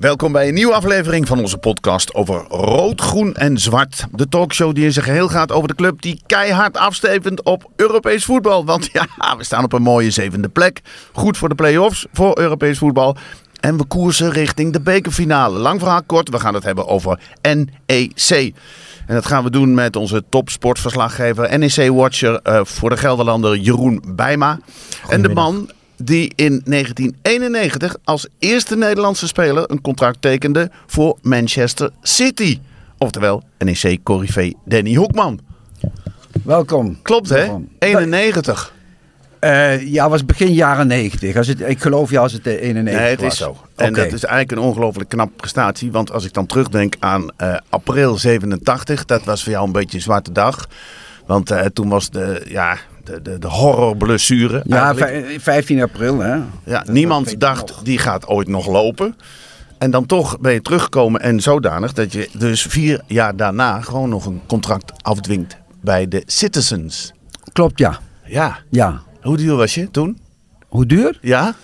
Welkom bij een nieuwe aflevering van onze podcast over rood, groen en zwart. De talkshow die in zijn geheel gaat over de club die keihard afstevend op Europees voetbal. Want ja, we staan op een mooie zevende plek. Goed voor de play-offs voor Europees voetbal. En we koersen richting de bekerfinale. Lang verhaal kort, we gaan het hebben over NEC. En dat gaan we doen met onze topsportverslaggever, NEC-watcher uh, voor de Gelderlander Jeroen Bijma. En de man die in 1991 als eerste Nederlandse speler een contract tekende voor Manchester City. Oftewel NEC-corrivé Danny Hoekman. Welkom. Klopt hè? Welkom. 91. Uh, ja, was begin jaren 90. Als het, ik geloof je als het 91 Nee, het is zo. En dat is eigenlijk een ongelooflijk knap prestatie. Want als ik dan terugdenk aan uh, april 87, dat was voor jou een beetje een zwarte dag. Want uh, toen was de, ja, de, de, de horrorblessure. Ja, 15 april hè. Ja, niemand dacht die gaat ooit nog lopen. En dan toch ben je teruggekomen en zodanig dat je dus vier jaar daarna gewoon nog een contract afdwingt bij de Citizens. Klopt, ja. Ja. Ja. Hoe duur was je toen? Hoe duur? Ja.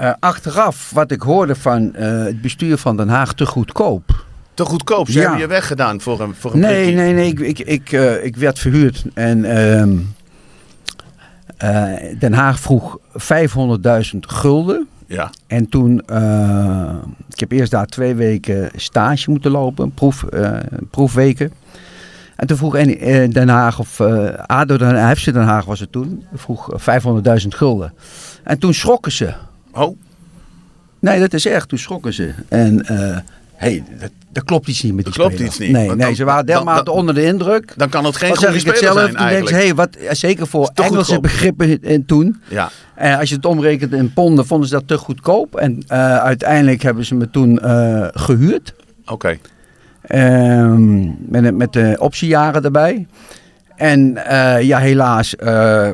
Uh, achteraf, wat ik hoorde van uh, het bestuur van Den Haag, te goedkoop. Te goedkoop? Ze ja. hebben je weggedaan voor een, voor een Nee, prikkie. nee, nee. Ik, ik, ik, uh, ik werd verhuurd en Den Haag vroeg 500.000 gulden. Ja. En toen, ik heb eerst daar twee weken stage moeten lopen, proef, proefweken. En toen vroeg Den Haag, of ADO Den Haag, Den Haag was het toen, vroeg 500.000 gulden. En toen schrokken ze. Oh. Nee, dat is echt, toen schrokken ze. En hey, dat, dat, klopt iets niet met die dat klopt iets niet. Nee, dan, nee ze waren dermate onder de indruk. Dan kan het geen dan goede speler zelf, zijn toen denk hey, wat, zeker voor Engelse begrippen en toen. Ja. En als je het omrekent in ponden, vonden ze dat te goedkoop. En uh, uiteindelijk hebben ze me toen uh, gehuurd. Oké. Okay. Um, met, met de optiejaren erbij. En uh, ja, helaas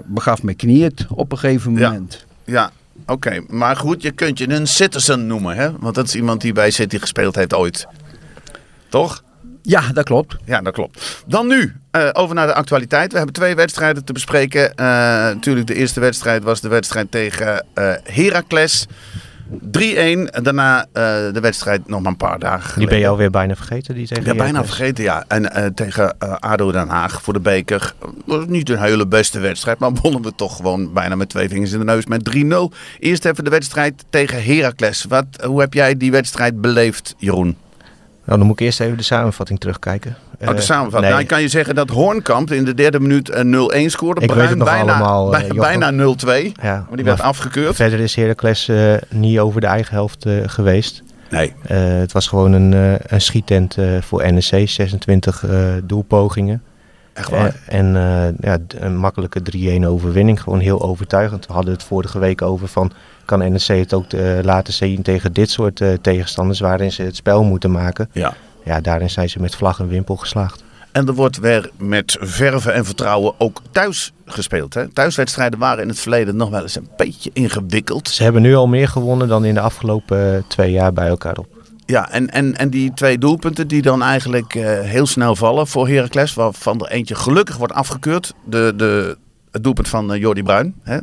begaf mijn knie het op een gegeven moment. Ja, ja. Oké. Okay. Maar goed, je kunt je een citizen noemen, hè? Want dat is iemand die bij City gespeeld heeft ooit. Toch? Ja, dat klopt. Ja, dat klopt. Dan nu, uh, over naar de actualiteit. We hebben twee wedstrijden te bespreken. natuurlijk, de eerste wedstrijd was de wedstrijd tegen Heracles. 3-1. Daarna uh, de wedstrijd nog maar een paar dagen geleden. Die ben je alweer bijna vergeten? Die tegen ja, bijna vergeten, ja. En uh, tegen uh, ADO Den Haag voor de beker. was niet een hele beste wedstrijd. Maar wonnen we toch gewoon bijna met twee vingers in de neus met 3-0. Eerst even de wedstrijd tegen Heracles. Wat, hoe heb jij die wedstrijd beleefd, Jeroen? Nou, dan moet ik eerst even de samenvatting terugkijken. Oh, de samenvatting. Nee. Nou, kan je zeggen dat Hoornkamp in de derde minuut 0-1 scoorde. Ik Bruin weet het nog bijna, allemaal. bij, uh, bijna 0-2. Ja, maar die werd afgekeurd. Verder is Heracles uh, niet over de eigen helft uh, geweest. Nee. Uh, het was gewoon een, een schiettent voor NEC. 26 doelpogingen. Echt waar? en ja, een makkelijke 3-1 overwinning. Gewoon heel overtuigend. We hadden het vorige week over van... kan NEC het ook laten zien tegen dit soort tegenstanders... waarin ze het spel moeten maken. Ja ja, daarin zijn ze met vlag en wimpel geslaagd. En er wordt weer met verven en vertrouwen ook thuis gespeeld. Hè? Thuiswedstrijden waren in het verleden nog wel eens een beetje ingewikkeld. Ze hebben nu al meer gewonnen dan in de afgelopen twee jaar bij elkaar op. Ja, en, en, en die twee doelpunten die dan eigenlijk uh, heel snel vallen voor Heracles. Waarvan er eentje gelukkig wordt afgekeurd. De, de, het doelpunt van uh, Jordi Bruin. Hè?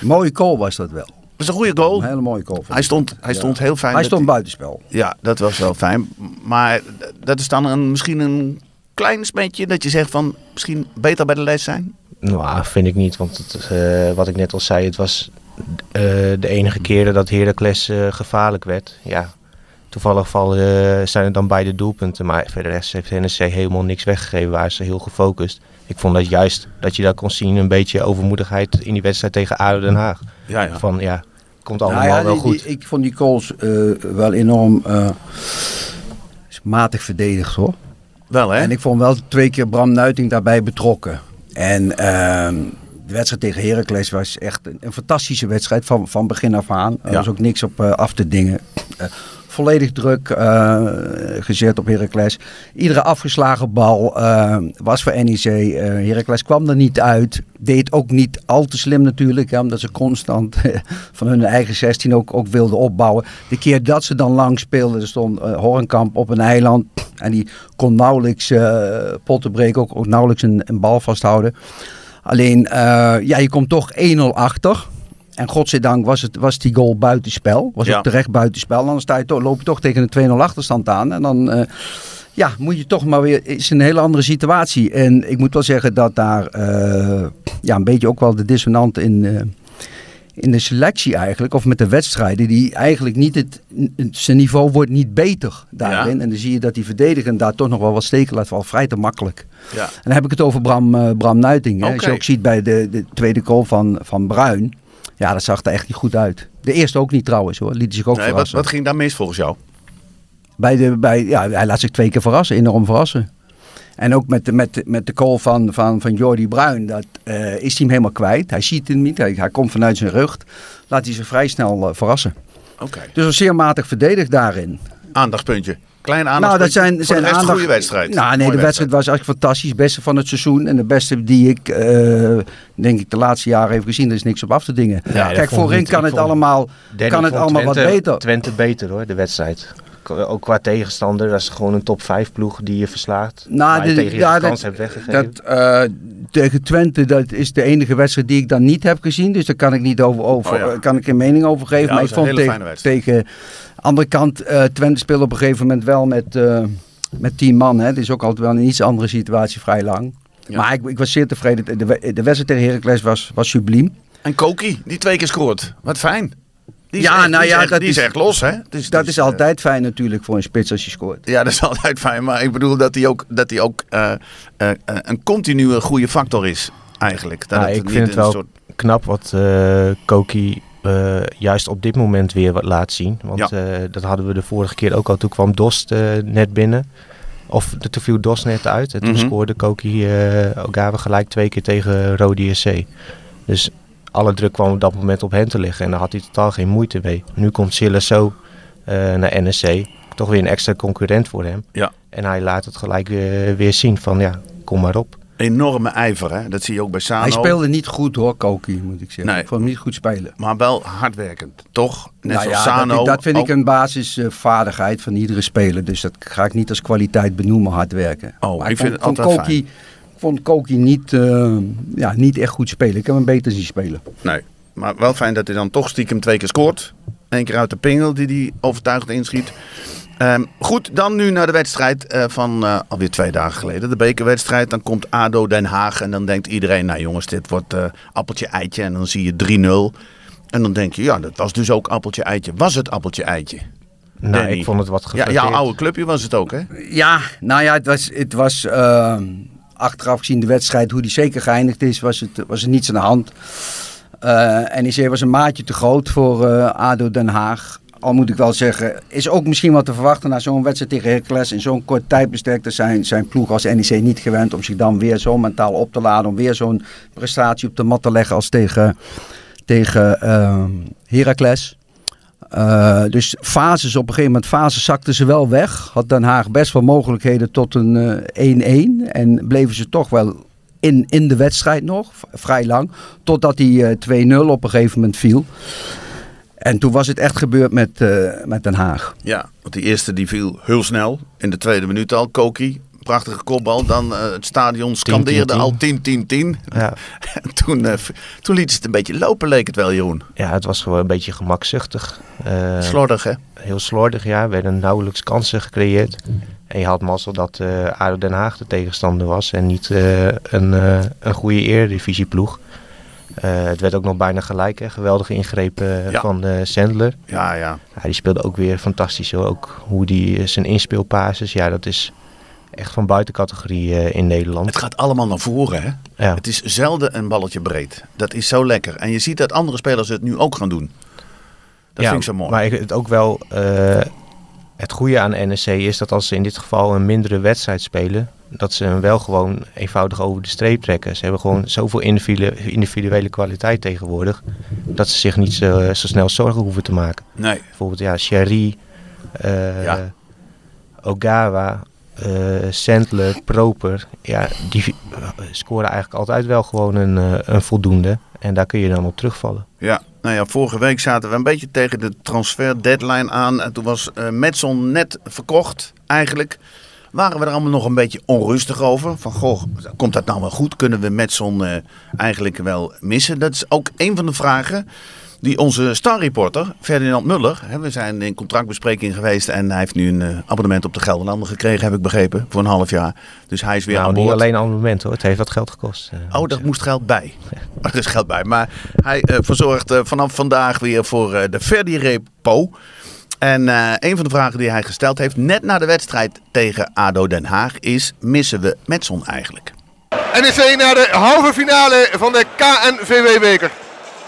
Mooie goal was dat wel. Dat is een goede goal. Een hele mooie goal. Hij stond, hij stond ja. heel fijn. Hij stond buitenspel. Ja, dat was wel fijn. Maar dat is dan een, misschien een klein smetje dat je zegt van misschien beter bij de les zijn? Nou, vind ik niet. Want het, uh, wat ik net al zei, het was uh, de enige keren dat Heracles uh, gevaarlijk werd. Ja, toevallig vallen, zijn het dan beide doelpunten. Maar verder heeft NEC helemaal niks weggegeven. Waren ze heel gefocust. Ik vond dat juist dat je daar kon zien een beetje overmoedigheid in die wedstrijd tegen ADO Den Haag. Ja, ja. Van ja, komt allemaal nou ja, wel die, goed. Die, ik vond die calls uh, wel enorm uh, matig verdedigd hoor. Wel hè? En ik vond wel twee keer Bram Nuiting daarbij betrokken. En uh, de wedstrijd tegen Heracles was echt een, een, fantastische wedstrijd van, van begin af aan. Er Ja. was ook niks op uh, af te dingen. Volledig druk uh, gezet op Heracles. Iedere afgeslagen bal uh, was voor NEC. Uh, Heracles kwam er niet uit. Deed ook niet al te slim natuurlijk. Ja, omdat ze constant van hun eigen 16 ook, ook wilden opbouwen. De keer dat ze dan lang speelden, stond Hornkamp op een eiland. En die kon nauwelijks potten breken. Ook, ook nauwelijks een, een bal vasthouden. Alleen, ja, je komt toch 1-0 achter. En godzijdank was, het, was die goal buitenspel. Was Ja. ook terecht buitenspel. Anders sta je toch, loop je toch tegen een 2-0 achterstand aan. En dan eh, ja, moet je toch maar weer... is een hele andere situatie. En ik moet wel zeggen dat daar eh, ja, een beetje ook wel de dissonant in... eh, in de selectie eigenlijk, of met de wedstrijden, die eigenlijk niet het, zijn niveau wordt niet beter daarin. Ja. En dan zie je dat die verdediger daar toch nog wel wat steken laat vallen, vrij te makkelijk. Ja. En dan heb ik het over Bram, Bram Nuiting. Als je ook ziet bij de, de tweede goal van, van Bruin, ja, dat zag er echt niet goed uit. De eerste ook niet trouwens hoor, liet hij zich ook Nee, wat, verrassen. wat ging daar mis volgens jou? Bij de, bij, ja, hij laat zich twee keer verrassen, enorm verrassen. En ook met de, met, met de goal van, van, van Jordi Bruin, dat eh, is hij hem helemaal kwijt. Hij ziet hem niet, hij, hij komt vanuit zijn rug. Laat hij zich vrij snel eh, verrassen. Oké. Dus was zeer matig verdedigd daarin. Aandachtpuntje. Klein Nou, dat zijn, Voor zijn de rest een aandacht- goede wedstrijd. Nou, nee, Mooie de wedstrijd was eigenlijk fantastisch. Beste van het seizoen. En de beste die ik, eh, denk ik, de laatste jaren heb gezien. Er is niks op af te dingen. Kijk, voorin kan het allemaal, kan het allemaal wat beter. Twente beter hoor, de wedstrijd. Ook qua tegenstander, dat is gewoon een top 5 ploeg die je verslaat. Nou, waar je de- tegen je ja, de dat- kans hebt weggegeven. Dat, eh, tegen Twente, dat is de enige wedstrijd die ik dan niet heb gezien. Dus daar kan ik niet over, over Oh ja. kan ik geen mening over geven. Ja, maar dat ik is een vond hele tegen, fijne wedstrijd. tegen andere kant, eh, Twente speelde op een gegeven moment wel met, eh met tien man. Hè. Het is ook altijd wel een iets andere situatie, vrij lang. Ja. Maar ik, ik was zeer tevreden. De, de wedstrijd tegen Heracles was, was subliem. En Koki, die twee keer scoort. Wat fijn. Die is Ja, echt, nou die ja, is echt, dat die is echt los, hè? Dus, Dat dus, is eh, altijd fijn natuurlijk voor een spits als je scoort. Ja, dat is altijd fijn. Maar ik bedoel dat hij ook, dat hij ook eh, eh, een continue goede factor is, eigenlijk. Dat Ja, het ik niet vind het een wel soort- knap wat eh, Koki eh, juist op dit moment weer wat laat zien. Want Ja. eh, dat hadden we de vorige keer ook al. Toen kwam Dost net binnen. Of de- toen viel Dost net uit. En toen Mhm. scoorde Koki eh Ogawa gelijk twee keer tegen Rode SC. Dus alle druk kwam op dat moment op hen te liggen. En daar had hij totaal geen moeite mee. Nu komt Silla zo eh, naar NSC. Toch weer een extra concurrent voor hem. Ja. En hij laat het gelijk weer, weer zien van ja, kom maar op. enorme ijver, hè? Dat zie je ook bij Sano. Hij speelde niet goed hoor, Koki, moet ik zeggen. Nee. Ik vond hem niet goed spelen. Maar wel hardwerkend, toch? Net Nou zoals ja, Sano. dat, dat vind ook. ik een basisvaardigheid van iedere speler. Dus dat ga ik niet als kwaliteit benoemen, hard werken. Oh, maar ik vind het altijd Koki, vond Koki niet, eh, ja, niet echt goed spelen. Ik heb hem beter zien spelen. Nee, maar wel fijn dat hij dan toch stiekem twee keer scoort. Eén keer uit de pingel die hij overtuigend inschiet. Ehm, goed, dan nu naar de wedstrijd eh, van eh, alweer twee dagen geleden. De bekerwedstrijd. Dan komt ADO Den Haag en dan denkt iedereen... nou jongens, dit wordt eh, appeltje-eitje. En dan zie je 3-0. En dan denk je, ja, dat was dus ook appeltje-eitje. Was het appeltje-eitje? Nou, Danny. ik vond het wat Ja, geflatteerd. jouw oude clubje was het ook, hè? Ja, nou ja, het was, het was eh, achteraf gezien de wedstrijd, hoe die zeker geëindigd is, was het, was er niets aan de hand. Eh NEC was een maatje te groot voor eh, ADO Den Haag. Al moet ik wel zeggen, is ook misschien wat te verwachten na zo'n wedstrijd tegen Heracles. In zo'n kort tijdbestek zijn, zijn ploeg als NEC niet gewend om zich dan weer zo mentaal op te laden. Om weer zo'n prestatie op de mat te leggen als tegen, tegen eh, Heracles. Eh, dus fases, op een gegeven moment fases zakten ze wel weg. Had Den Haag best wel mogelijkheden tot een eh, 1-1. en bleven ze toch wel in, in de wedstrijd nog, vrij lang. Totdat die eh, 2-0 op een gegeven moment viel. En toen was het echt gebeurd met, eh, met Den Haag. Ja, want die eerste die viel heel snel. In de tweede minuut al. Koki, prachtige kopbal. Dan eh, het stadion scandeerde 10-10-10. al 10-10-10. Ja, En toen, eh, v- toen liet ze het een beetje lopen, leek het wel, Jeroen. ja, het was gewoon een beetje gemakzuchtig. Eh, Slordig, hè? heel slordig, ja. Er werden nauwelijks kansen gecreëerd. En je had mazzel dat eh ADO Den Haag de tegenstander was en niet een, een goede eredivisieploeg. Eh het werd ook nog bijna gelijk, hè. geweldige ingrepen Ja. van eh Sandler. Ja, ja. Ja, die speelde ook weer fantastisch. Hoor. Ook hoe die zijn inspeelpases, ja, dat is echt van buitencategorie eh, in Nederland. Het gaat allemaal naar voren, hè? Ja. Het is zelden een balletje breed. Dat is zo lekker. En je ziet dat andere spelers het nu ook gaan doen. Dat Ja, vind ik zo mooi. Maar ik, het ook wel. eh, het goede aan NEC is dat als ze in dit geval een mindere wedstrijd spelen. Dat ze hem wel gewoon eenvoudig over de streep trekken. Ze hebben gewoon zoveel individuele, kwaliteit tegenwoordig. Dat ze zich niet zo, zo snel zorgen hoeven te maken. Nee. Bijvoorbeeld ja, Sherry, eh, Ja. Ogawa, Sandler, Proper. Ja, die eh, scoren eigenlijk altijd wel gewoon een, eh, een voldoende. En daar kun je dan op terugvallen. Ja, nou ja, vorige week zaten we een beetje tegen de transfer deadline aan. En toen was eh Metson net verkocht, eigenlijk. Waren we er allemaal nog een beetje onrustig over. Van, goh, komt dat nou wel goed? Kunnen we Metson eh, eigenlijk wel missen? Dat is ook een van de vragen die onze starreporter, Ferdinand Muller, hè, we zijn in contractbespreking geweest en hij heeft nu een eh, abonnement op de Gelderlander gekregen, heb ik begrepen, voor een half jaar. Dus hij is weer nou, aan niet boord. alleen abonnement hoor, het heeft wat geld gekost. eh, Oh, daar moest geld bij. Er is geld bij. Maar hij eh, verzorgt vanaf vandaag weer voor de Verdi Repo. En eh, een van de vragen die hij gesteld heeft, net na de wedstrijd tegen ADO Den Haag, is: missen we Metson eigenlijk? NEC naar de halve finale van de KNVB-beker.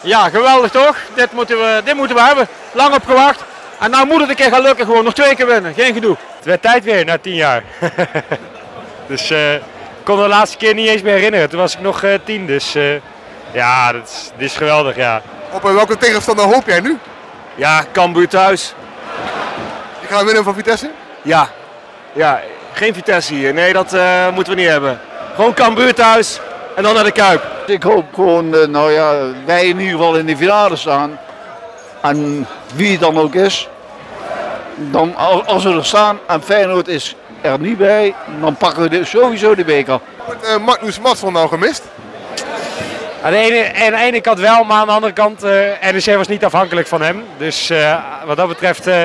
Ja, geweldig toch? Dit moeten, we, dit moeten we hebben. Lang op gewacht. En nou moet het een keer gaan lukken. Gewoon nog twee keer winnen. Geen gedoe. Het werd tijd weer na tien jaar. dus eh, ik kon de laatste keer niet eens meer herinneren. Toen was ik nog eh, tien. Dus eh, ja, dat is, dit is geweldig. Ja, Op welke tegenstander hoop jij nu? ja Cambuur thuis. Je gaat winnen van Vitesse? Ja. ja, geen Vitesse hier. Nee, dat eh, moeten we niet hebben. Gewoon Cambuur thuis en dan naar de Kuip. Ik hoop gewoon, eh, nou ja, wij in ieder geval in de finale staan. En wie het dan ook is. Dan, als, we er staan en Feyenoord is er niet bij, dan pakken we de- sowieso de beker. Wordt uh, Magnus Matson nou gemist? Aan de, ene, aan de ene kant wel, maar aan de andere kant, eh NEC was niet afhankelijk van hem. Dus eh, wat dat betreft eh,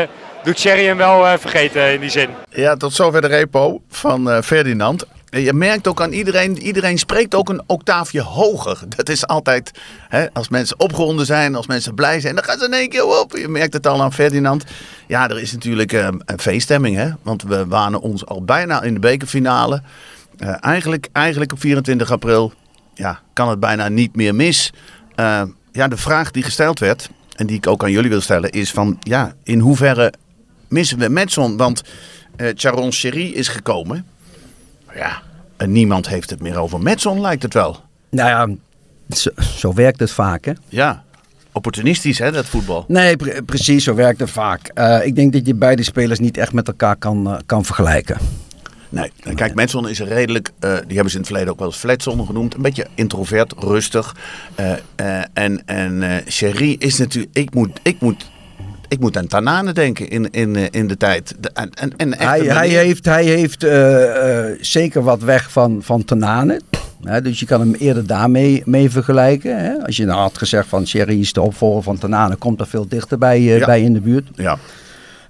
doet Thierry hem wel eh, vergeten in die zin. Ja, tot zover de repo van eh, Ferdinand. En Je merkt ook aan iedereen, iedereen spreekt ook een octaafje hoger. Dat is altijd, hè, als mensen opgewonden zijn, als mensen blij zijn, dan gaan ze in één keer op. Je merkt het al aan Ferdinand. Ja, er is natuurlijk eh, een feeststemming, hè. Want we wanen ons al bijna in de bekerfinale. Eh, eigenlijk, eigenlijk op 24 april ja, kan het bijna niet meer mis. Eh, ja, de vraag die gesteld werd, en die ik ook aan jullie wil stellen, is van, ja, in hoeverre missen we Metson? Want eh Charon Sherry is gekomen. Ja, en niemand heeft het meer over Metson, lijkt het wel. Nou ja, zo, zo werkt het vaak hè. Ja, opportunistisch hè, dat voetbal. Nee, pre- precies, zo werkt het vaak. Eh, ik denk dat je beide spelers niet echt met elkaar kan, eh, kan vergelijken. Nee, kijk, Metson is een redelijk, eh, die hebben ze in het verleden ook wel eens Fletson genoemd. Een beetje introvert, rustig. En en Sherry is natuurlijk, ik moet, ik moet, ik moet aan Tanane denken in, in, eh, in de tijd. De, en, en, en echt Hij, hij heeft, hij heeft eh, eh, zeker wat weg van, van Tanane. Hè, dus je kan hem eerder daarmee mee vergelijken. Hè. Als je nou had gezegd van Sherry is de opvolger van Tanane, komt er veel dichter bij, Ja. bij in de buurt. Ja,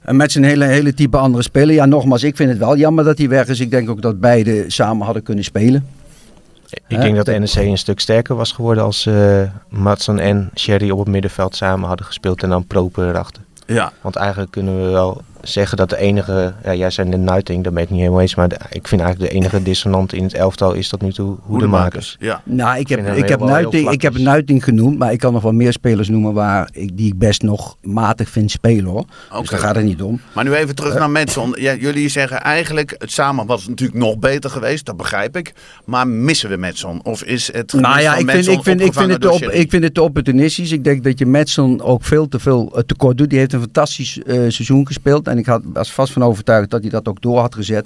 En met zijn hele, hele type andere speler. Ja, nogmaals, ik vind het wel jammer dat hij weg is. Ik denk ook dat beide samen hadden kunnen spelen. Ik denk dat de NEC een stuk sterker was geworden als eh Matson en Sherry op het middenveld samen hadden gespeeld en dan Proper erachter. Ja. Want eigenlijk kunnen we wel zeggen dat de enige, ja, jij zei de Nuiting, daar ben ik niet helemaal eens, maar de- ik vind eigenlijk de enige dissonant in het elftal is tot nu toe Hoedemakers. Ja. Nou, ik heb, ik heb, Nuiting, ik heb. Nuiting genoemd, maar ik kan nog wel meer spelers noemen waar ik, die ik best nog matig vind spelen hoor. Dus daar gaat het niet om. Maar nu even terug naar Metson. Ja, jullie zeggen eigenlijk, het samen was natuurlijk nog beter geweest, dat begrijp ik. Maar missen we Metson? Of is het Nou ja, ik vind, Metson ik, vind, ik, vind het op, ik vind het te opportunistisch. Ik denk dat je Madsen ook veel te veel eh, tekort doet. Die heeft een fantastisch eh, seizoen gespeeld. En ik had, was vast van overtuigd dat hij dat ook door had gezet.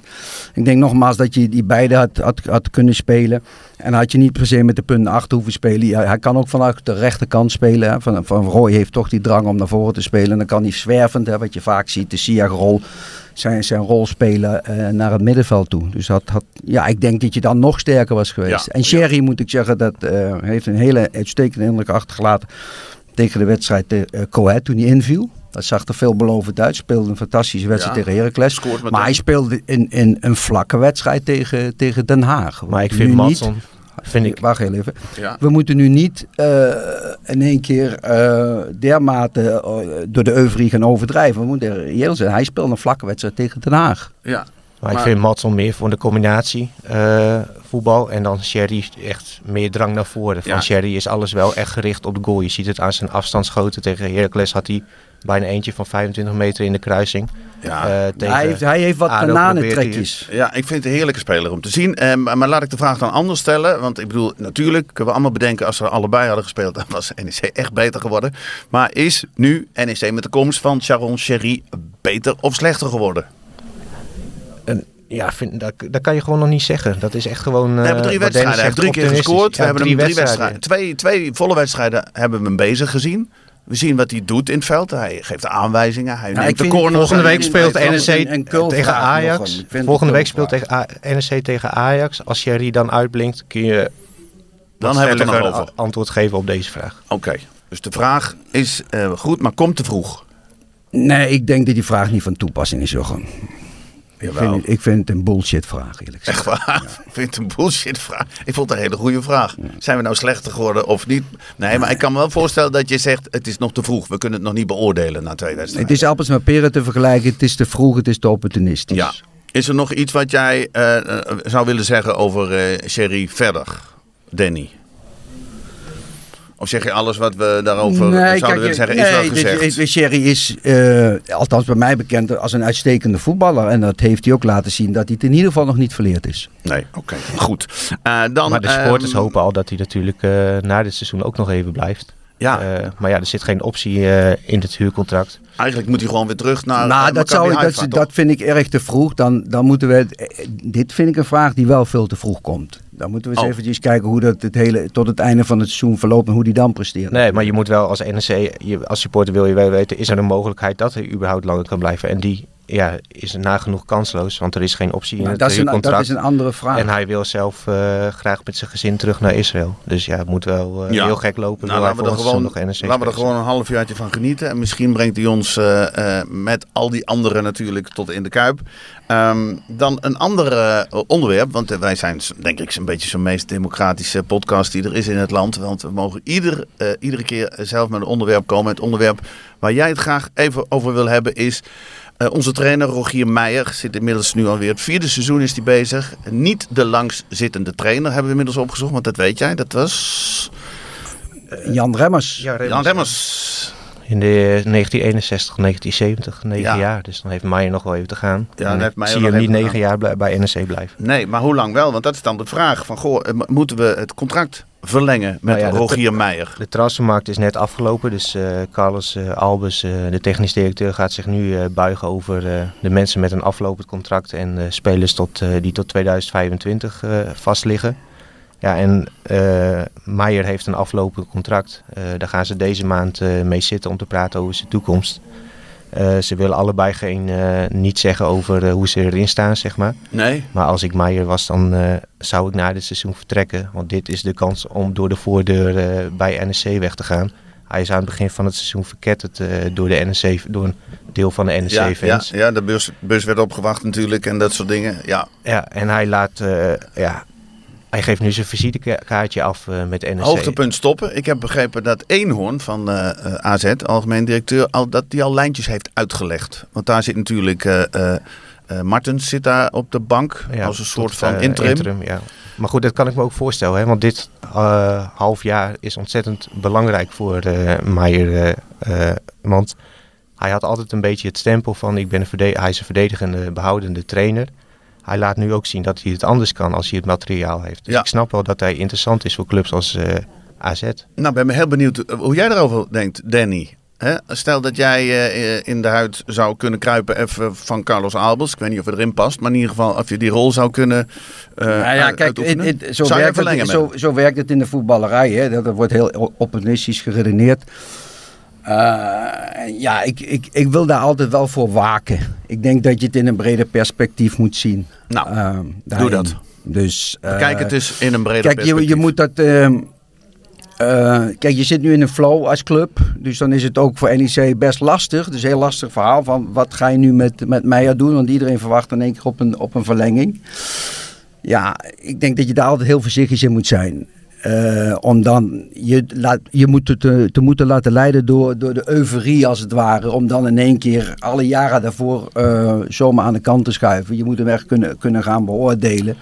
Ik denk nogmaals dat je die beide had, had, had kunnen spelen. En had je niet per se met de punten achter hoeven spelen. Ja, hij kan ook vanuit de rechterkant spelen. Hè. Van, van Roy heeft toch die drang om naar voren te spelen. En dan kan hij zwervend, hè, wat je vaak ziet, de Siag-rol, zijn, zijn rol spelen eh, naar het middenveld toe. Dus dat had, ja, ik denk dat je dan nog sterker was geweest. Ja, en Sherry, moet ik zeggen, dat eh, heeft een hele uitstekende indruk achtergelaten tegen de wedstrijd uh, Coët toen hij inviel. Dat zag er veelbelovend uit. Speelde een fantastische wedstrijd Ja, tegen Heracles. Maar hij speelde in, in een vlakke wedstrijd tegen, tegen Den Haag. Maar ik vind niet- Matson, vind ik, Wacht heel even. Ja. We moeten nu niet eh, in één keer eh, dermate eh, door de euforie gaan overdrijven. We moeten reëel zijn. Hij speelde een vlakke wedstrijd tegen Den Haag. Ja. maar ik vind Matson meer voor de combinatie eh, voetbal en dan Sherry echt meer drang naar voren. Van Ja. Sherry is alles wel echt gericht op de goal. Je ziet het aan zijn afstandsschoten tegen Heracles had hij bijna eentje van 25 meter in de kruising. Ja. Eh, tegen Hij heeft, hij heeft wat bananentrekjes. Ja, ik vind het een heerlijke speler om te zien. Eh, maar maar laat ik de vraag dan anders stellen. Want ik bedoel, natuurlijk kunnen we allemaal bedenken... als ze allebei hadden gespeeld, dan was NEC echt beter geworden. Maar is nu NEC met de komst van Sharon Sherry beter of slechter geworden? En ja, vind, dat, dat kan je gewoon nog niet zeggen. Dat is echt gewoon. we hebben drie wedstrijden. Hij heeft drie keer gescoord. we hebben hem drie wedstrijden. Twee, twee volle wedstrijden hebben we hem bezig gezien. We zien wat hij doet in het veld. Hij geeft aanwijzingen. Hij Ja, neemt de corners. Volgende week speelt NEC tegen Ajax. een. Volgende de week speelt tegen NEC tegen Ajax. Als Sherry dan uitblinkt, kun je Dan hebben we het er nog stelliger over. antwoord geven op deze vraag. Oké. Dus de vraag is eh, goed, maar komt te vroeg. Nee, ik denk dat die vraag niet van toepassing is, Jochem. Ik vind, het- ik vind het een bullshit vraag, eerlijk gezegd. Echt waar? Ik vind het een bullshit vraag. Ik vond het een hele goede vraag. Zijn we nou slechter geworden of niet? Nee, maar ik kan me wel voorstellen dat je zegt... het is nog te vroeg. We kunnen het nog niet beoordelen na twee wedstrijden. Het is appels met peren te vergelijken. Het is te vroeg, het is te opportunistisch. Ja. Is er nog iets wat jij eh, eh, zou willen zeggen over eh Sherry verder, Danny? Of zeg je alles wat we daarover zouden willen zeggen, is wel nee, gezegd? Sherry is, eh, althans bij mij bekend, als een uitstekende voetballer. En dat heeft hij ook laten zien dat hij het in ieder geval nog niet verleerd is. Nee, oké, goed. Eh, dan, Maar de supporters ehm, hopen al dat hij natuurlijk eh, na dit seizoen ook nog even blijft. Ja, Eh, maar ja, er zit geen optie eh, in het huurcontract. eigenlijk moet hij gewoon weer terug naar nou, dat, zou, dat, dat vind ik erg te vroeg. Dan, dan moeten we. eh, Dit vind ik een vraag die wel veel te vroeg komt. Dan moeten we eens Oh. eventjes kijken hoe dat het hele, tot het einde van het seizoen verloopt en hoe die dan presteert. Nee, maar je moet wel als NEC, je, als supporter wil je wel weten, is er een mogelijkheid dat hij überhaupt langer kan blijven? En die ja, is nagenoeg kansloos, want er is geen optie in het dat, is een, dat is een andere vraag. En hij wil zelf eh, graag met zijn gezin terug naar Israël. Dus ja, het moet wel eh, Ja. heel gek lopen. Nou, laten we, er gewoon, nog laten we er gewoon een halfjaartje van genieten. En misschien brengt hij ons eh, eh, met al die anderen natuurlijk tot in de Kuip. Ehm, dan een ander onderwerp. Want wij zijn denk ik zo'n beetje zo'n meest democratische podcast die er is in het land. Want we mogen ieder, eh, iedere keer zelf met een onderwerp komen. Het onderwerp waar jij het graag even over wil hebben is... eh, onze trainer Rogier Meijer zit inmiddels nu alweer het vierde seizoen is hij bezig. Niet de langstzittende trainer hebben we inmiddels opgezocht, want dat weet jij. Dat was Jan Remmers. Ja, Remmers, Jan ja. Remmers. In de 1961, 1970, negen Ja. jaar. Dus dan heeft Meijer nog wel even te gaan. Ja, dan heeft Meijer zie je nog hem niet negen jaar bij NEC blijven. Nee, maar hoe lang wel? Want dat is dan de vraag. Van, goh, eh, moeten we het contract verlengen met Nou ja, Rogier Meijer? De transfermarkt is net afgelopen, dus eh, Carlos eh, Albers, eh, de technisch directeur, gaat zich nu buigen over de mensen met een aflopend contract en spelers tot, die tot 2025 eh, vastliggen. Ja, en eh Meijer heeft een aflopend contract. Eh, daar gaan ze deze maand eh, mee zitten om te praten over zijn toekomst. Ze willen allebei geen, niet zeggen over hoe ze erin staan, zeg maar. Nee? Maar als ik Meijer was, dan zou ik na dit seizoen vertrekken. Want dit is de kans om door de voordeur bij NEC weg te gaan. Hij is aan het begin van het seizoen verketterd door, de NEC, door een deel van de Ja, ja, NEC-fans. Ja, ja, de bus, bus werd opgewacht natuurlijk en dat soort dingen. Ja, en hij laat... ja, hij geeft nu zijn visitekaartje af eh, met NEC. hoogtepunt stoppen. Ik heb begrepen dat Eenhoorn van eh, eh, AZ, algemeen directeur, al, dat die al lijntjes heeft uitgelegd. Want daar zit natuurlijk... Martens zit daar op de bank Ja, als een soort van interim. ja. Maar goed, dat kan ik me ook voorstellen. Hè? Want dit half jaar is ontzettend belangrijk voor eh, want hij had altijd een beetje het stempel van... Ik ben een hij is een verdedigende, behoudende trainer. Hij laat nu ook zien dat hij het anders kan als hij het materiaal heeft. Dus Ja. ik snap wel dat hij interessant is voor clubs als eh, AZ. Nou, ben me heel benieuwd eh, hoe jij daarover denkt, Danny. Hè? Stel dat jij eh, in de huid zou kunnen kruipen even van Carlos Albers. Ik weet niet of het erin past, maar in ieder geval of je die rol zou kunnen eh Nou ja, uit- kijk, zo, zou werkt het, zo, zo werkt het in de voetballerij. Hè. Dat, dat wordt heel opportunistisch geredeneerd. Eh, ja, ik, ik, ik wil daar altijd wel voor waken. Ik denk dat je het in een breder perspectief moet zien. Nou, Eh, doe dat. Dus, eh, Kijk het eens in een breder Kijk, je, perspectief. je moet dat. ehm, eh, kijk, je zit nu in een flow als club. Dus dan is het ook voor NEC best lastig. Dus een heel lastig verhaal van wat ga je nu met, met Meijer doen? Want iedereen verwacht in één keer op een, op een verlenging. Ja, ik denk dat je daar altijd heel voorzichtig in moet zijn. Eh, om dan je, laat, je moet te, te moeten laten leiden door, door de euforie als het ware. Om dan in één keer alle jaren daarvoor eh, zomaar aan de kant te schuiven. Je moet hem echt kunnen, kunnen gaan beoordelen.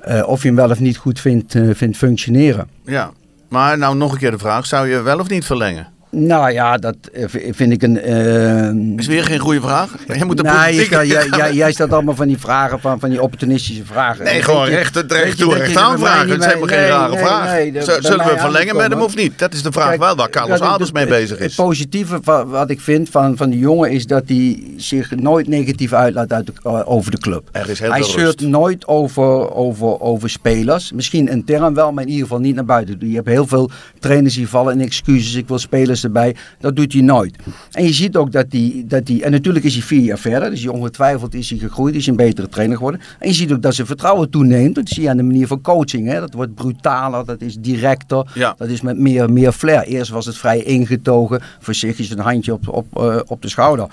Eh, of je hem wel of niet goed vindt, vindt functioneren. Ja, maar nou nog een keer de vraag. Zou je wel of niet verlengen? Nou ja, dat eh, vind ik een. eh, Is weer geen goede vraag. Je moet de nee, je jij, jij, jij stelt allemaal van die vragen, van, van die opportunistische vragen. Nee, gewoon recht, recht toe, recht aan vragen. Het helemaal mee- geen nee, rare nee, nee, bij Zullen we verlengen met hem of niet? Dat is de vraag Kijk, wel waar Carlos Albers mee het- bezig Het is. positieve van, wat ik vind van, van die jongen is dat hij zich nooit negatief uitlaat uit de, eh, over de club. Er is heel hij zeurt nooit over, over, over spelers. Misschien intern wel, maar in ieder geval niet naar buiten. Je hebt heel veel trainers die vallen in excuses. Ik wil spelers erbij. Dat doet hij nooit. En je ziet ook dat hij, dat hij en natuurlijk is hij vier jaar verder, dus hij ongetwijfeld is hij gegroeid, is hij een betere trainer geworden. En je ziet ook dat zijn vertrouwen toeneemt. Dat zie je aan de manier van coaching. Hè. Dat wordt brutaler, dat is directer, Ja. dat is met meer, meer flair. Eerst was het vrij ingetogen, voorzichtig een handje op, op, eh, op de schouder.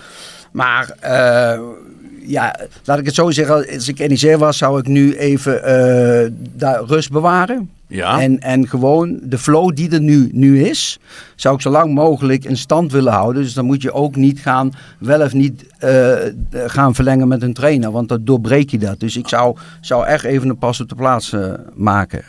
Maar eh, ja, laat ik het zo zeggen, als ik NEC was, zou ik nu even eh, daar rust bewaren. Ja. En, en gewoon de flow die er nu, nu is, zou ik zo lang mogelijk in stand willen houden. Dus dan moet je ook niet gaan, wel of niet eh, gaan verlengen met een trainer, want dan doorbreek je dat. Dus ik zou, zou echt even een pas op de plaats eh, maken.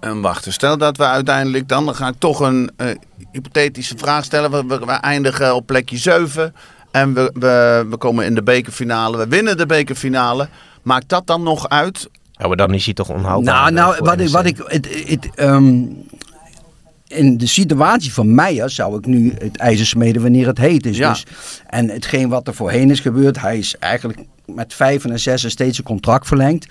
En wacht, stel dat we uiteindelijk dan, dan ga ik toch een eh, hypothetische vraag stellen. We, we, we eindigen op plekje 7 en we, we, we komen in de bekerfinale. We winnen de bekerfinale. Maakt dat dan nog uit? Ja, maar dan is hij toch onhoudbaar. Nou, nou wat, ik, wat ik. Het, het, ehm, in de situatie van Meijer zou ik nu het ijzer smeden wanneer het heet is. Ja. Dus, en hetgeen wat er voorheen is gebeurd, hij is eigenlijk met vijf en zes steeds een contract verlengd.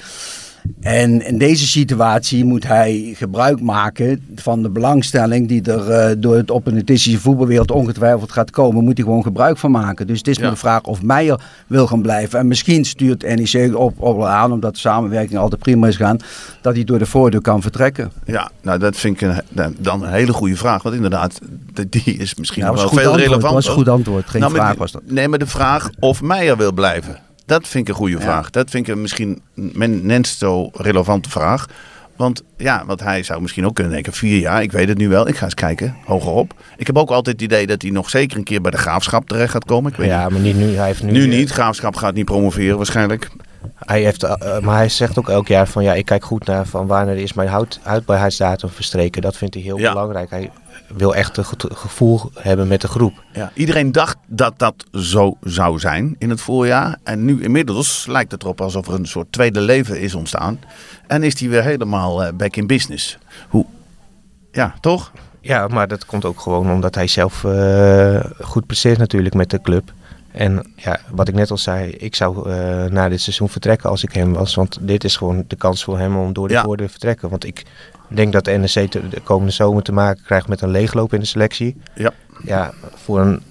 En in deze situatie moet hij gebruik maken van de belangstelling die er eh, door het opportunistische voetbalwereld ongetwijfeld gaat komen. Moet hij gewoon gebruik van maken. Dus het is Ja. maar de vraag of Meijer wil gaan blijven. En misschien stuurt NEC op, op aan, omdat de samenwerking altijd prima is gaan, dat hij door de voordeur kan vertrekken. Ja, nou dat vind ik een, dan een hele goede vraag. Want inderdaad, de- die is misschien Ja, was wel veel antwoord, relevanter. was goed antwoord, geen Nou, vraag was dat. Nee, maar de vraag of Meijer wil blijven. Dat vind ik een goede vraag. Dat vind ik een misschien men, net zo relevante vraag. Want ja, want hij zou misschien ook kunnen denken, vier jaar, ik weet het nu wel. Ik ga eens kijken, hogerop. Ik heb ook altijd het idee dat hij nog zeker een keer bij de graafschap terecht gaat komen. Ik weet Ja, maar niet nu. Hij heeft nu, nu, niet. Graafschap gaat niet promoveren waarschijnlijk. Hij heeft, eh, eh, maar hij zegt ook elk jaar van ja, ik kijk goed naar van wanneer is mijn houd, houdbaarheidsdatum verstreken. Dat vindt hij heel Ja. belangrijk. Hij wil echt een goed gevoel hebben met de groep. Ja, iedereen dacht dat dat zo zou zijn in het voorjaar. En nu inmiddels lijkt het erop alsof er een soort tweede leven is ontstaan. En is hij weer helemaal eh, back in business. Hoe? Ja, toch? Ja, maar dat komt ook gewoon omdat hij zelf eh, goed presteert natuurlijk met de club. En ja, wat ik net al zei, ik zou eh, na dit seizoen vertrekken als ik hem was. Want dit is gewoon de kans voor hem om door de Ja. te vertrekken. Want ik denk dat de NEC te- de komende zomer te maken krijgt met een leegloop in de selectie. Ja. Ja, voor een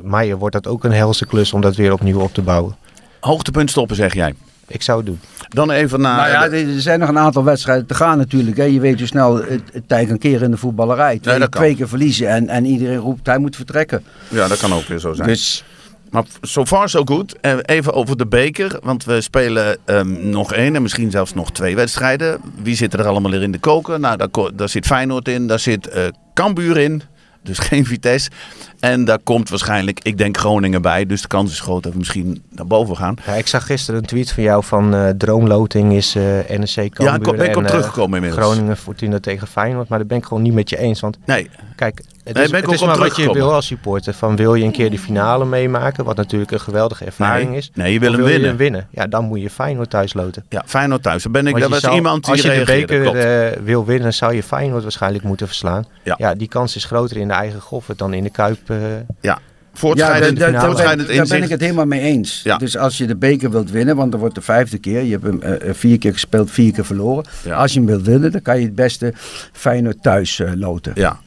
Meijer wordt dat ook een helse klus om dat weer opnieuw op te bouwen. Hoogtepunt stoppen, zeg jij. Ik zou het doen. Dan even naar... Nou ja, de- er zijn nog een aantal wedstrijden te gaan natuurlijk. Hè. Je weet hoe snel het, het tijd kan keren in de voetballerij. Twee, twee keer verliezen en, en iedereen roept hij moet vertrekken. ja, dat kan ook weer zo zijn. Dus Maar so far so good. Eh, Even over de beker. Want we spelen ehm, nog één en misschien zelfs nog twee wedstrijden. Wie zit er allemaal in de koker? Nou, daar, daar zit Feyenoord in. Daar zit eh Cambuur in. Dus geen Vitesse. En daar komt waarschijnlijk, ik denk Groningen bij. Dus de kans is groot dat we misschien naar boven gaan. Ja, ik zag gisteren een tweet van jou van eh, droomloting is eh NEC Cambuur Ja, ik ben ik op teruggekomen inmiddels. Groningen Fortuna tegen Feyenoord. Maar daar ben ik gewoon niet met je eens. Want Nee, Kijk, het Nee, is, ben ik het ook is op maar wat je wil als supporter. Van wil je een keer die finale meemaken, wat natuurlijk een geweldige ervaring Nee. is. Nee, je wil hem wil winnen. Je winnen. Ja, dan moet je Feyenoord thuis loten. ja, Feyenoord thuis. Dan ben ik, dat je was zou- iemand die als je de beker eh, wil winnen, zou je Feyenoord waarschijnlijk moeten verslaan. Ja. Ja. die kans is groter in de eigen goffert dan in de Kuip. eh. ja, ja, voortschrijdend, daar, daar, daar, voortschrijdend ben, daar ben ik het helemaal mee eens. Ja. Dus als je de beker wilt winnen, want dan wordt de vijfde keer. Je hebt hem eh, vier keer gespeeld, vier keer verloren. Ja. Als je hem wilt winnen, dan kan je het beste Feyenoord thuis loten. Ja.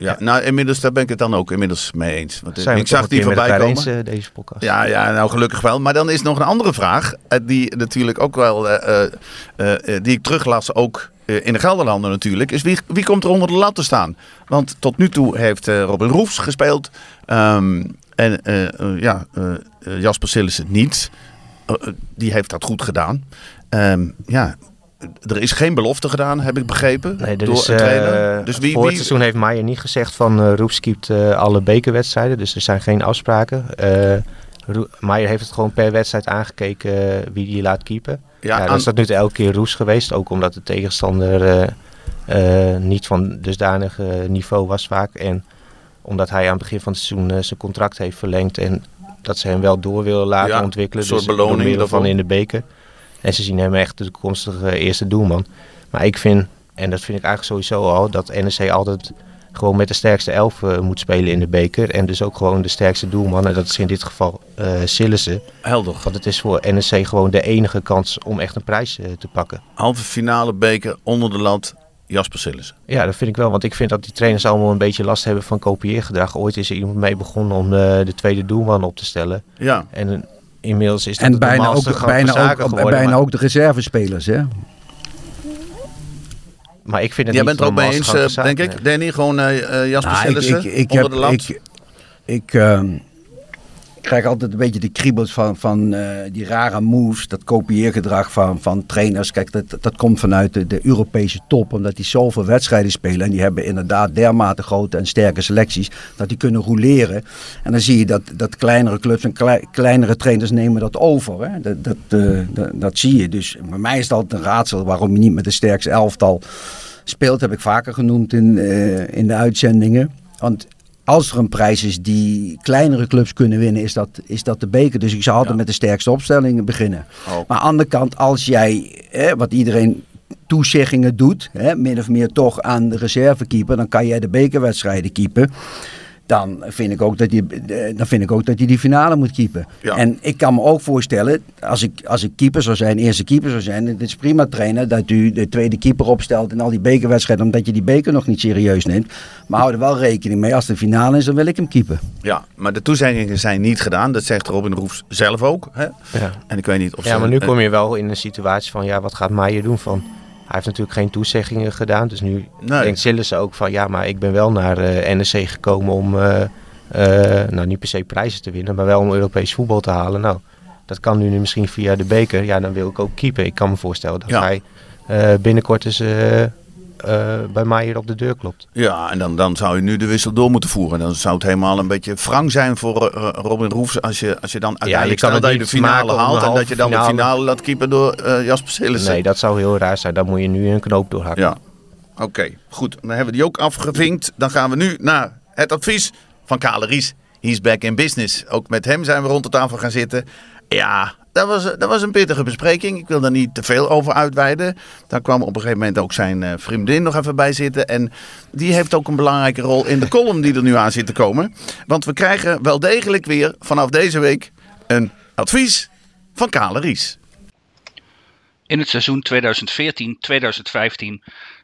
Ja, nou inmiddels daar ben ik het dan ook inmiddels mee eens. Want eh, Zijn ik zag die voorbij komen. eens, eh, deze podcast. Ja, ja, nou gelukkig wel. Maar dan is nog een andere vraag. eh, die natuurlijk ook wel. die ik teruglas ook in de Gelderlanden natuurlijk. Is wie, wie komt er onder de lat te staan? Want tot nu toe heeft Robin Roefs gespeeld. Ehm, en ja, Jasper Sillissen niet. Die heeft dat goed gedaan. Ehm, ja. Er is geen belofte gedaan, heb ik begrepen. Nee, er door is, eh, Dus wie, voor het wie, seizoen heeft Maier niet gezegd van uh, Roeps keept eh, alle bekerwedstrijden. Dus er zijn geen afspraken. Eh Ro- Maier heeft het gewoon per wedstrijd aangekeken eh, wie die laat keepen. ja, Ja, aan- is dat nu elke keer Roes geweest. Ook omdat de tegenstander eh, eh, niet van dusdanig eh, niveau was vaak. En omdat hij aan het begin van het seizoen eh, zijn contract heeft verlengd. En dat ze hem wel door willen laten Ja, ontwikkelen. een soort dus beloning door middel van daarvoor. in de beker. En ze zien hem echt de toekomstige eerste doelman. Maar ik vind, en dat vind ik eigenlijk sowieso al, dat NEC altijd gewoon met de sterkste elf eh, moet spelen in de beker. En dus ook gewoon de sterkste doelman. En dat is in dit geval eh Sillissen. helder. Want het is voor NEC gewoon de enige kans om echt een prijs eh, te pakken. halve finale beker onder de lat. Jasper Sillissen. Ja, dat vind ik wel. Want ik vind dat die trainers allemaal een beetje last hebben van kopieergedrag. Ooit is er iemand mee begonnen om de, de tweede doelman op te stellen. Ja, En eh, inmiddels is dat En bijna ook, bijna, ook, geworden. bijna maar, ook de reservespelers, hè? maar ik vind het jij niet bent er ook mee eens, eh, denk ik. Danny, gewoon eh, eh, Jasper Nou, ik, Sillissen ik, ik, onder heb, de lat. ik, ik, ehm, ik krijg altijd een beetje de kriebels van, van eh, die rare moves, dat kopieergedrag van, van trainers. Kijk, dat, dat komt vanuit de, de Europese top, omdat die zoveel wedstrijden spelen. En die hebben inderdaad dermate grote en sterke selecties, dat die kunnen roleren. En dan zie je dat, dat kleinere clubs en klei- kleinere trainers nemen dat over. Hè? Dat, dat, eh, dat, dat zie je. Dus bij mij is altijd een raadsel waarom je niet met de sterkste elftal speelt. Heb ik vaker genoemd in, eh, in de uitzendingen. Want als er een prijs is die kleinere clubs kunnen winnen, is dat, is dat de beker. Dus ik zou altijd Ja. met de sterkste opstellingen beginnen. Oh. Maar aan de andere kant, als jij, hè, wat iedereen toezeggingen doet, hè, min of meer toch aan de reservekeeper, dan kan jij de bekerwedstrijden keepen. Dan vind ik ook dat je, eh, dan vind ik ook dat je die finale moet keepen. Ja. En ik kan me ook voorstellen, als ik, als ik keeper zou zijn, eerste keeper zou zijn, het is prima trainen dat u de tweede keeper opstelt in al die bekerwedstrijden, omdat je die beker nog niet serieus neemt. Maar hou er wel rekening mee, als de finale is, dan wil ik hem keepen. Ja, maar de toezeggingen zijn niet gedaan. Dat zegt Robin Roefs zelf ook. Hè? Ja. En ik weet niet of Ja, ze- maar nu eh, kom je wel in een situatie van, ja, wat gaat Maier doen? Van, hij heeft natuurlijk geen toezeggingen gedaan. Dus nu Nee. denkt Sillissen ook van, ja, maar ik ben wel naar eh NEC gekomen om, eh, eh, nou niet per se prijzen te winnen, maar wel om Europees voetbal te halen. Nou, dat kan nu misschien via de beker. Ja, dan wil ik ook keeper. Ik kan me voorstellen dat Ja. hij binnenkort eens eh, eh, bij Maier op de deur klopt. Ja, en dan, dan zou je nu de wissel door moeten voeren. Dan zou het helemaal een beetje wrang zijn voor eh, Robin Roefs als je, als je dan uiteindelijk kan stelt het dat je de finale haalt de en dat je dan de halve finale laat keepen door eh, Jasper Sillissen. Nee, dat zou heel raar zijn. Dan moet je nu een knoop doorhakken. Ja, oké. Goed, dan hebben we die ook afgevinkt. Dan gaan we nu naar het advies van Kale Ries. He's back in business. Ook met hem zijn we rond de tafel gaan zitten. Ja, dat was, dat was een pittige bespreking. Ik wil daar niet te veel over uitweiden. Daar kwam op een gegeven moment ook zijn eh, vriendin nog even bij zitten. En die heeft ook een belangrijke rol in de column die er nu aan zit te komen. Want we krijgen wel degelijk weer vanaf deze week een advies van Kale Ries. In het seizoen 2014-2015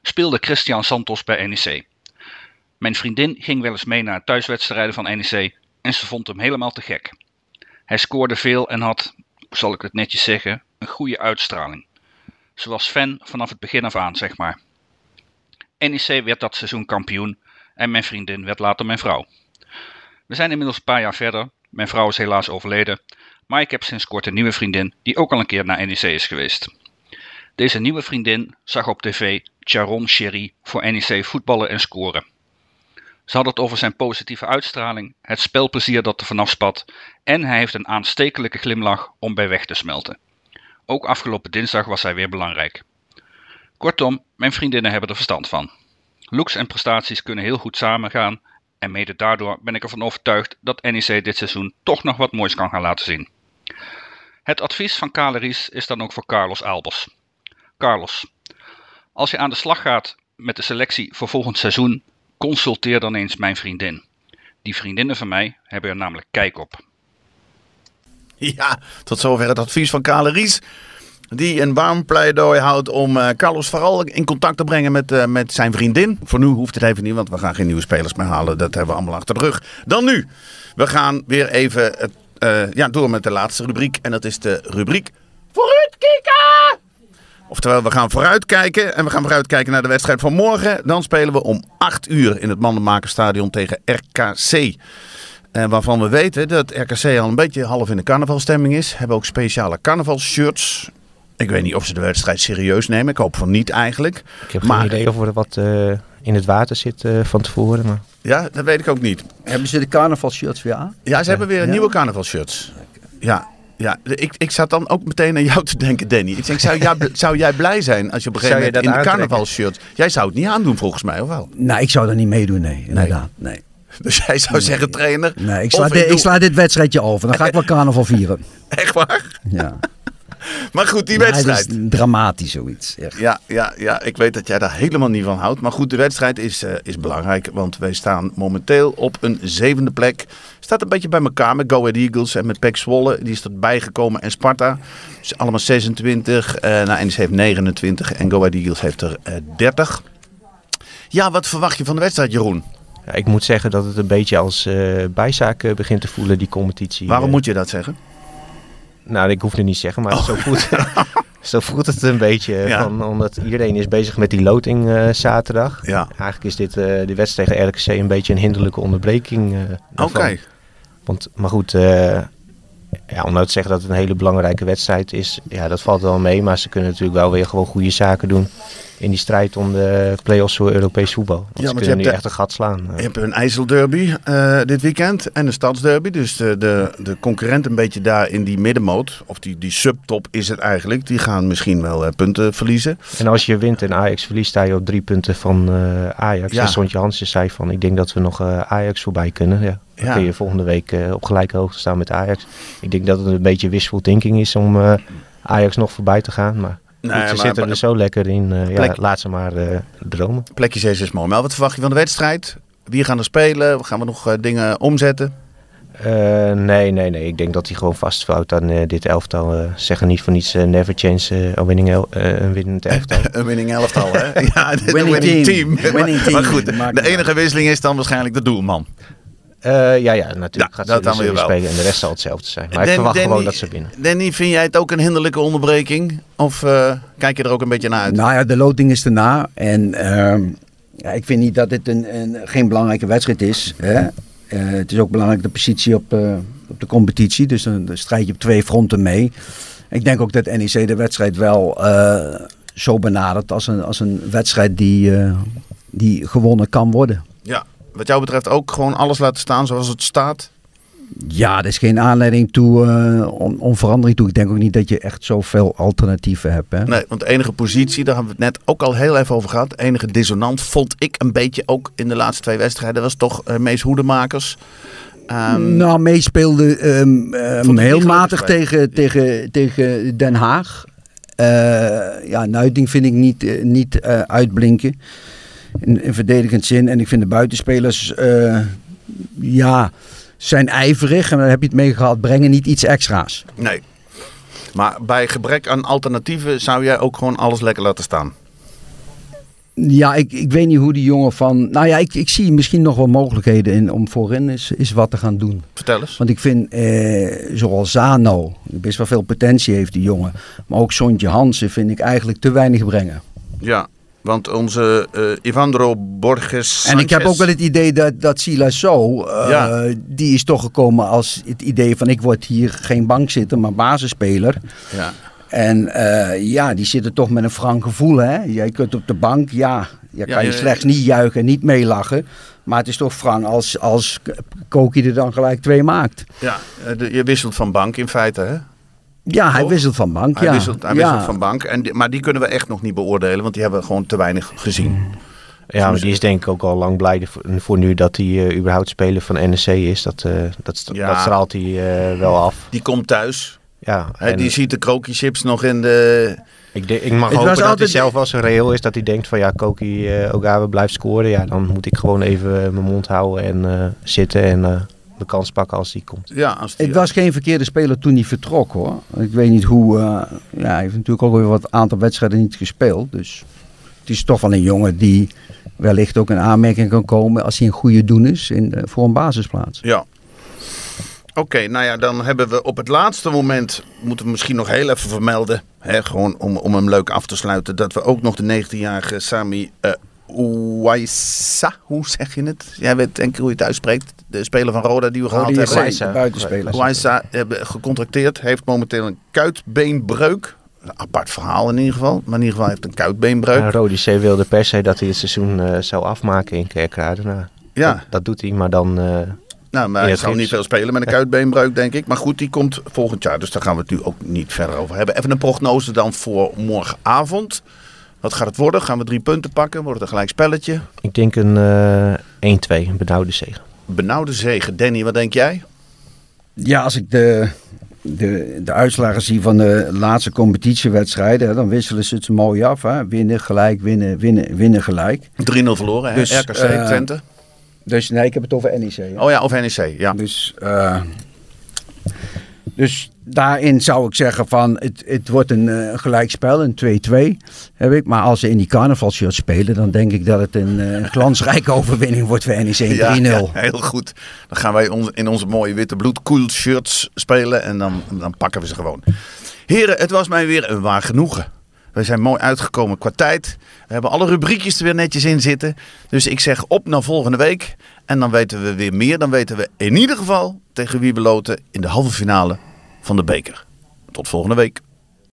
speelde Christian Santos bij NEC. Mijn vriendin ging wel eens mee naar thuiswedstrijden van NEC en ze vond hem helemaal te gek. Hij scoorde veel en had, zal ik het netjes zeggen, een goede uitstraling. Ze was fan vanaf het begin af aan, zeg maar. NEC werd dat seizoen kampioen en mijn vriendin werd later mijn vrouw. We zijn inmiddels een paar jaar verder. Mijn vrouw is helaas overleden, maar ik heb sinds kort een nieuwe vriendin die ook al een keer naar NEC is geweest. Deze nieuwe vriendin zag op tv Charon Sherry voor NEC voetballen en scoren. Ze had het over zijn positieve uitstraling, het spelplezier dat er vanaf spat en hij heeft een aanstekelijke glimlach om bij weg te smelten. Ook afgelopen dinsdag was hij weer belangrijk. Kortom, mijn vriendinnen hebben er verstand van. Looks en prestaties kunnen heel goed samengaan en mede daardoor ben ik ervan overtuigd dat NEC dit seizoen toch nog wat moois kan gaan laten zien. Het advies van Kaleries is dan ook voor Carlos Albers. Carlos, als je aan de slag gaat met de selectie voor volgend seizoen, consulteer dan eens mijn vriendin. Die vriendinnen van mij hebben er namelijk kijk op. Ja, tot zover het advies van Kale Ries. Die een warm pleidooi houdt om eh, Carlos vooral in contact te brengen met, eh, met zijn vriendin. Voor nu hoeft het even niet, want we gaan geen nieuwe spelers meer halen. Dat hebben we allemaal achter de rug. Dan nu. We gaan weer even eh, ja, door met de laatste rubriek. En dat is de rubriek Vooruitkijken! Oftewel, we gaan vooruitkijken. En we gaan vooruitkijken naar de wedstrijd van morgen. Dan spelen we om 8 uur in het Mandenmakerstadion tegen RKC. En waarvan we weten dat RKC al een beetje half in de carnavalstemming is. Hebben ook speciale carnavalshirts. Ik weet niet of ze de wedstrijd serieus nemen. Ik hoop van niet eigenlijk. Ik heb Maar- geen idee of er wat eh, in het water zit eh, van tevoren. Maar... Ja, dat weet ik ook niet. Hebben ze de carnavalshirts weer aan? Ja, ze hebben weer Ja. nieuwe carnavalshirts. Ja, ja. Ik, ik zat dan ook meteen aan jou te denken, Danny. Ik denk, zou, jij, zou jij blij zijn als je op een gegeven moment in aantrekken? carnavalshirt... Jij zou het niet aandoen volgens mij, of wel? Nou, ik zou daar niet meedoen, nee. Inderdaad, nee. Dus jij zou zeggen, trainer... Nee, ik sla, doe- ik sla dit wedstrijdje over. Dan ga ik wel carnaval vieren. Echt waar? Ja. Maar goed, die Nee, wedstrijd. dat is dramatisch zoiets. Echt. Ja, ja, ja, ik weet dat jij daar helemaal niet van houdt. Maar goed, de wedstrijd is, eh, is belangrijk. Want wij staan momenteel op een zevende plek. Staat een beetje bij elkaar met Go Ahead Eagles en met Pek Zwolle. Die is erbij gekomen. En Sparta. Dus allemaal 26. eh nou, NEC heeft 29. En Go Ahead Eagles heeft er eh 30. Ja, wat verwacht je van de wedstrijd, Jeroen? Ja, ik moet zeggen dat het een beetje als eh, bijzaak eh, begint te voelen, die competitie. Waarom Eh, moet je dat zeggen? Nou, ik hoef het niet te zeggen, maar zo, voelt, zo voelt het een beetje. Ja. Van, omdat iedereen is bezig met die loting eh, zaterdag. Ja. Eigenlijk is dit eh, de wedstrijd tegen RKC een beetje een hinderlijke onderbreking. eh, Oké. Want, maar goed, eh, ja, om nou te zeggen dat het een hele belangrijke wedstrijd is, ja, dat valt wel mee. Maar ze kunnen natuurlijk wel weer gewoon goede zaken doen in die strijd om de play-offs voor Europees voetbal. Want Ja, ze je kunnen nu de- echt een gat slaan. Je hebt een IJsselderby eh, dit weekend en een stadsderby. Dus de, de, de concurrent een beetje daar in die middenmoot, of die, die subtop is het eigenlijk, die gaan misschien wel eh, punten verliezen. En als je wint en Ajax verliest, sta je op drie punten van eh, Ajax. Ja. En Sontje Hansen zei van, ik denk dat we nog eh, Ajax voorbij kunnen. Ja. Dan Ja. kun je volgende week eh, op gelijke hoogte staan met Ajax. Ik denk dat het een beetje wishful thinking is om eh, Ajax nog voorbij te gaan. Maar, Nee, ze maar- zitten er zo lekker in. eh, ja, laat ze maar eh, dromen. Plekje 6 is mooi. Maar wat verwacht je van de wedstrijd? Wie gaan er spelen? Gaan we nog dingen omzetten? Eh, nee, nee, nee. Ik denk dat hij gewoon vastvouwt aan dit elftal. eh zeggen niet voor niets never change eh, a winning el- eh, een winnend elftal. Een winning elftal, hè? ja, Winning winning, team. team. Winning Maar, goed, de enige wisseling is dan waarschijnlijk de doelman. Eh, ja, ja, natuurlijk Ja, gaat dat ze dan weer wel. spelen. En de rest zal hetzelfde zijn. Maar ik verwacht Danny- gewoon dat ze winnen. Danny, vind jij het ook een hinderlijke onderbreking? Of eh, kijk je er ook een beetje naar uit? Nou ja, de loting is erna. En ehm, ja, ik vind niet dat dit een, een, geen belangrijke wedstrijd is. Hè? Eh, het is ook belangrijk de positie op, eh, op de competitie. Dus dan, dan strijd je op twee fronten mee. Ik denk ook dat NEC de wedstrijd wel eh, zo benadert als een, als een wedstrijd die, eh, die gewonnen kan worden. Ja, wat jou betreft ook gewoon alles laten staan zoals het staat. Ja, er is geen aanleiding toe, eh, om, om verandering toe. Ik denk ook niet dat je echt zoveel alternatieven hebt. Hè? Nee, want de enige positie, daar hebben we het net ook al heel even over gehad. De enige dissonant vond ik een beetje ook in de laatste twee wedstrijden. was toch eh Mees Hoedemakers. Ehm, nou, meespeelde ehm, ehm, ik heel matig tegen, tegen, tegen Den Haag. Eh, ja, Nuiting vind ik niet, niet uitblinken. In, in verdedigend zin. En ik vind de buitenspelers, eh, ja, zijn ijverig. En daar heb je het mee gehad. Brengen niet iets extra's. Nee. Maar bij gebrek aan alternatieven zou jij ook gewoon alles lekker laten staan. Ja, ik, ik weet niet hoe die jongen van... Nou ja, ik, ik zie misschien nog wel mogelijkheden in om voorin is, is wat te gaan doen. Vertel eens. Want ik vind, eh, zoals Zano, best wel veel potentie heeft die jongen. Maar ook Sontje Hansen vind ik eigenlijk te weinig brengen. Ja, want onze eh Ivandro Borges En ik heb ook wel het idee dat, dat Silas zo, eh, Ja. die is toch gekomen als het idee van ik word hier geen bankzitter, maar basisspeler. Ja. En eh, ja, die zitten toch met een frank gevoel. Hè? Jij kunt op de bank, ja, je Ja, kan je slechts niet juichen, niet meelachen. Maar het is toch frank als, als Koki er dan gelijk twee maakt. Ja, je wisselt van bank in feite, hè? Ja, hij Toch? wisselt van bank. Hij ja. wisselt, hij ja. wisselt van bank. En die- maar die kunnen we echt nog niet beoordelen, want die hebben we gewoon te weinig gezien. Ja, maar die is denk ik ook al lang blij voor, voor nu dat hij eh, überhaupt speler van NEC is. Dat, eh, dat, st- Ja. dat straalt hij eh, wel af. Die komt thuis. Ja, Hè, en die ziet de krookjeschips nog in de... ik, denk- ik mag Het hopen dat altijd- hij zelf wel zo reëel is. Dat hij denkt van ja, Koki eh Ogawa blijft scoren. Ja, dan moet ik gewoon even mijn mond houden en eh, zitten en eh, de kans pakken als die komt. Ja, als die, Het was geen verkeerde speler toen hij vertrok hoor. Ik weet niet hoe. eh, ja, hij heeft natuurlijk ook weer wat aantal wedstrijden niet gespeeld. Dus het is toch wel een jongen die wellicht ook in aanmerking kan komen als hij een goede doen is in, voor een basisplaats. Ja. Oké, nou ja, dan hebben we op het laatste moment, moeten we misschien nog heel even vermelden, hè, gewoon om, om hem leuk af te sluiten, dat we ook nog de 19-jarige Sami eh Ouaissa, hoe zeg je het? Jij weet denk ik hoe je het uitspreekt, de speler van Roda die we gehaald die is hebben. Ouaissa. buitenspeler. Ouaissa hebben gecontracteerd, heeft momenteel een kuitbeenbreuk. Een apart verhaal in ieder geval, maar in ieder geval heeft een kuitbeenbreuk. En Rodi C wilde per se dat hij het seizoen eh, zou afmaken in Kerkrade. Nou, Ja. dat, dat doet hij, maar dan... eh, Nou, maar hij zal gips. niet veel spelen met een kuitbeenbreuk, denk ik. Maar goed, die komt volgend jaar. Dus daar gaan we het nu ook niet verder over hebben. Even een prognose dan voor morgenavond. Wat gaat het worden? Gaan we drie punten pakken? Wordt het een gelijk spelletje? ik denk een eh 1-2, een benauwde zege. Benauwde zegen. Danny, wat denk jij? Ja, als ik de, de, de uitslagen zie van de laatste competitiewedstrijden, hè, dan wisselen ze het mooi af. Hè? Winnen, gelijk, winnen, winnen, winnen, gelijk. 3-0 verloren, hè? Dus, RKC, eh, Twente. Dus nee, ik heb het over NEC. hè. Oh ja, of NEC, ja. Dus eh, Dus daarin zou ik zeggen van het, het wordt een uh, gelijkspel, een 2-2 heb ik. Maar als ze in die carnavalshirt spelen, dan denk ik dat het een uh, glansrijke overwinning wordt voor NEC 3-0. Ja, ja, heel goed. Dan gaan wij in onze mooie witte bloedkoel shirts spelen en dan, dan pakken we ze gewoon. Heren, het was mij weer een waar genoegen. We zijn mooi uitgekomen qua tijd. We hebben alle rubriekjes er weer netjes in zitten. Dus ik zeg op naar volgende week. En dan weten we weer meer. Dan weten we in ieder geval tegen wie we loten in de halve finale van de beker. Tot volgende week.